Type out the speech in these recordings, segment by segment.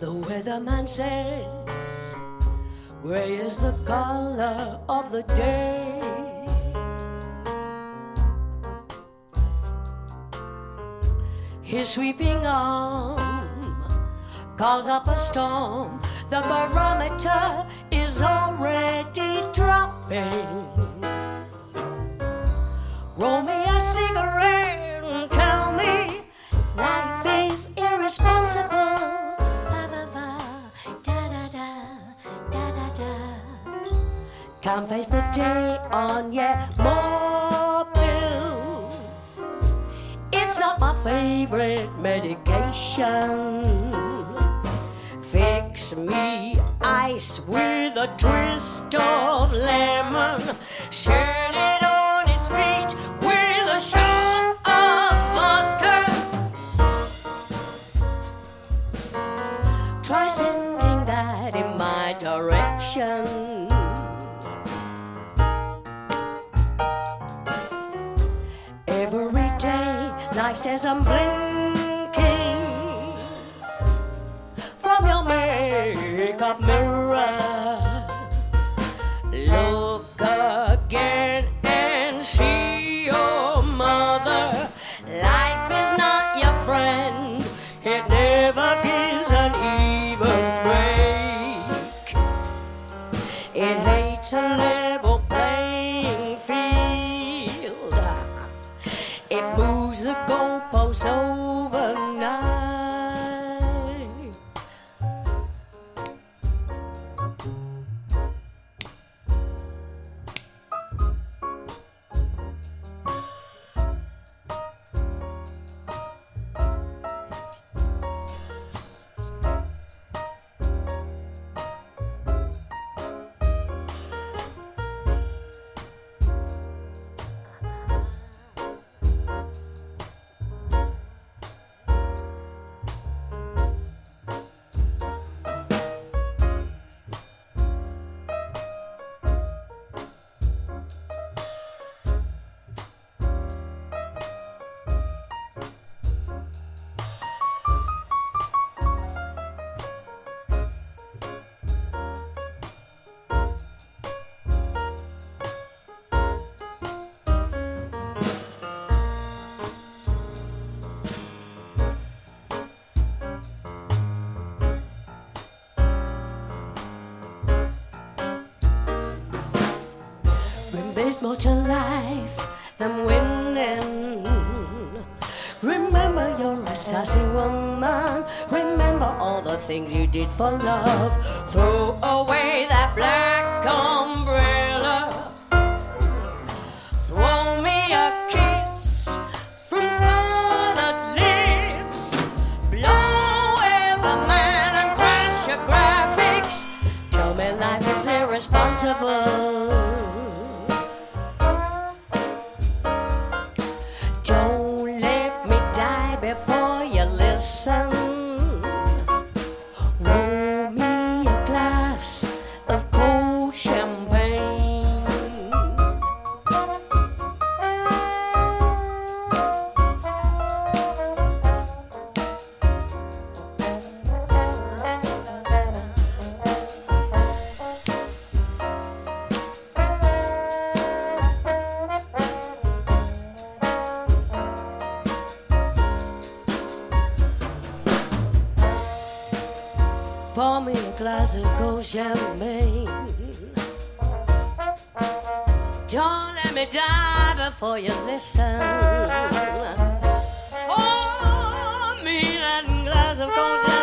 The weatherman says, Gray is the color of the day. His sweeping arm calls up a storm. The barometer is already dropping. Can't face the day on yet more pills. It's not my favorite medication. Fix me ice with a twist of lemon. Set it on its feet with a shot of vodka. Try sending that in my direction. Life stares unblinking from your makeup mirror. It moves the overnight. There's more to life than winning. Remember you're a sassy woman. Remember all the things you did for love. Throw away that black umbrella. Cold champagne. Don't let me die before you listen. Pour me that glass of champagne.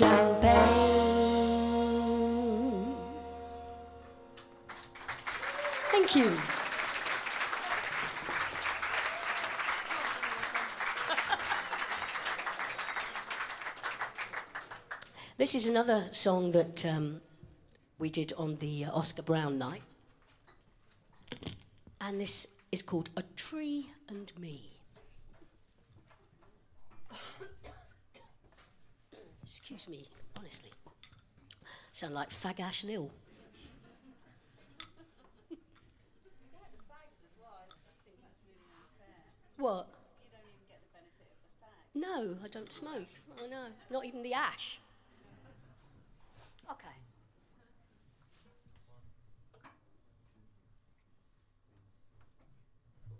champagne. Thank you. This is another song that um, we did on the uh, Oscar Brown night. And this is called A Tree and Me. Excuse me, honestly. Sound like Fag Ash Lil. What? No, I don't smoke. I know. Not even the ash. Okay.